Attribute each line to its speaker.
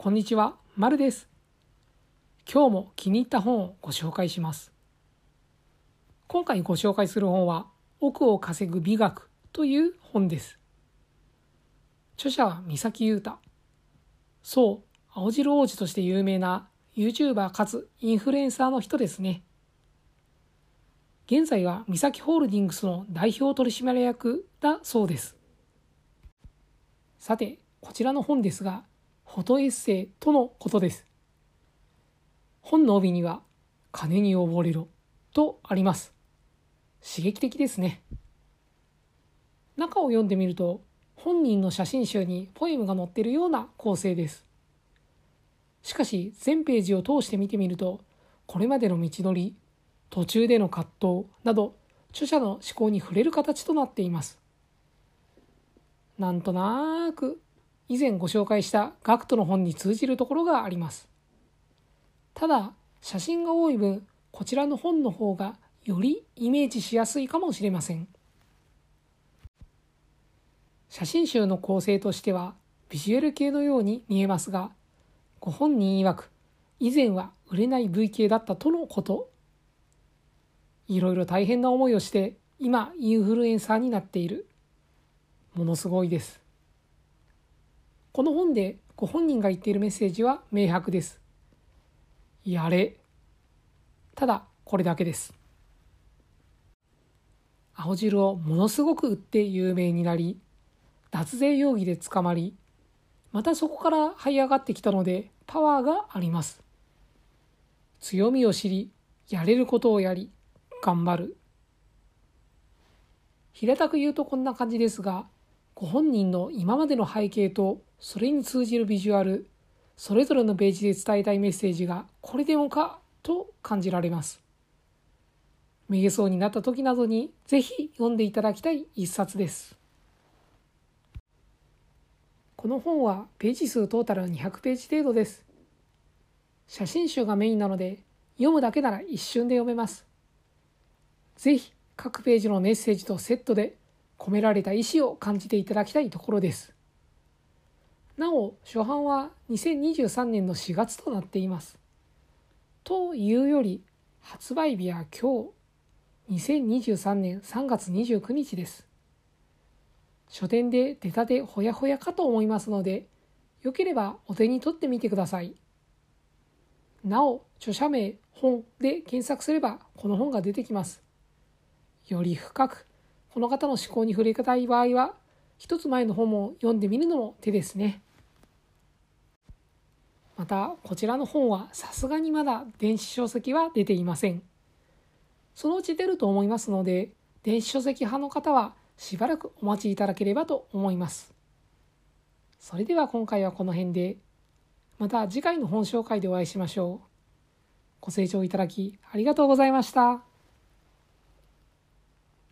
Speaker 1: こんにちは、まるです。今日も気に入った本をご紹介します。今回ご紹介する本は、奥を稼ぐ美学という本です。著者は三崎優太。そう、青汁王子として有名な YouTuber かつインフルエンサーの人ですね。現在は三崎ホールディングスの代表取締役だそうです。さて、こちらの本ですが、フォトエッセイとのことです。本の帯には、金に溺れろとあります。刺激的ですね。中を読んでみると、本人の写真集にポエムが載っているような構成です。しかし、全ページを通して見てみると、これまでの道のり、途中での葛藤など、著者の思考に触れる形となっています。なんとなく以前ご紹介したガクトの本に通じるところがあります。ただ、写真が多い分、こちらの本の方がよりイメージしやすいかもしれません。写真集の構成としては、ビジュアル系のように見えますが、ご本人曰く、以前は売れない V 系だったとのこと。いろいろ大変な思いをして、今、インフルエンサーになっている。ものすごいです。この本でご本人が言っているメッセージは明白です。やれ。ただ、これだけです。青汁をものすごく売って有名になり、脱税容疑で捕まり、またそこから這い上がってきたのでパワーがあります。強みを知り、やれることをやり、頑張る。平たく言うとこんな感じですが、ご本人の今までの背景とそれに通じるビジュアル、それぞれのページで伝えたいメッセージがこれでもかと感じられます。めげそうになった時などにぜひ読んでいただきたい一冊です。この本はページ数トータル200ページ程度です。写真集がメインなので読むだけなら一瞬で読めます。ぜひ各ページのメッセージとセットで込められた意思を感じていただきたいところです。なお、初版は2023年の4月となっています。というより、発売日は今日、2023年3月29日です。書店で出たてほやほやかと思いますので、よければお手に取ってみてください。なお、著者名、本で検索すればこの本が出てきます。より深く、この方の思考に触れたい場合は、一つ前の本も読んでみるのも手ですね。また、こちらの本はさすがにまだ電子書籍は出ていません。そのうち出ると思いますので、電子書籍派の方はしばらくお待ちいただければと思います。それでは今回はこの辺で、また次回の本紹介でお会いしましょう。ご清聴いただきありがとうございました。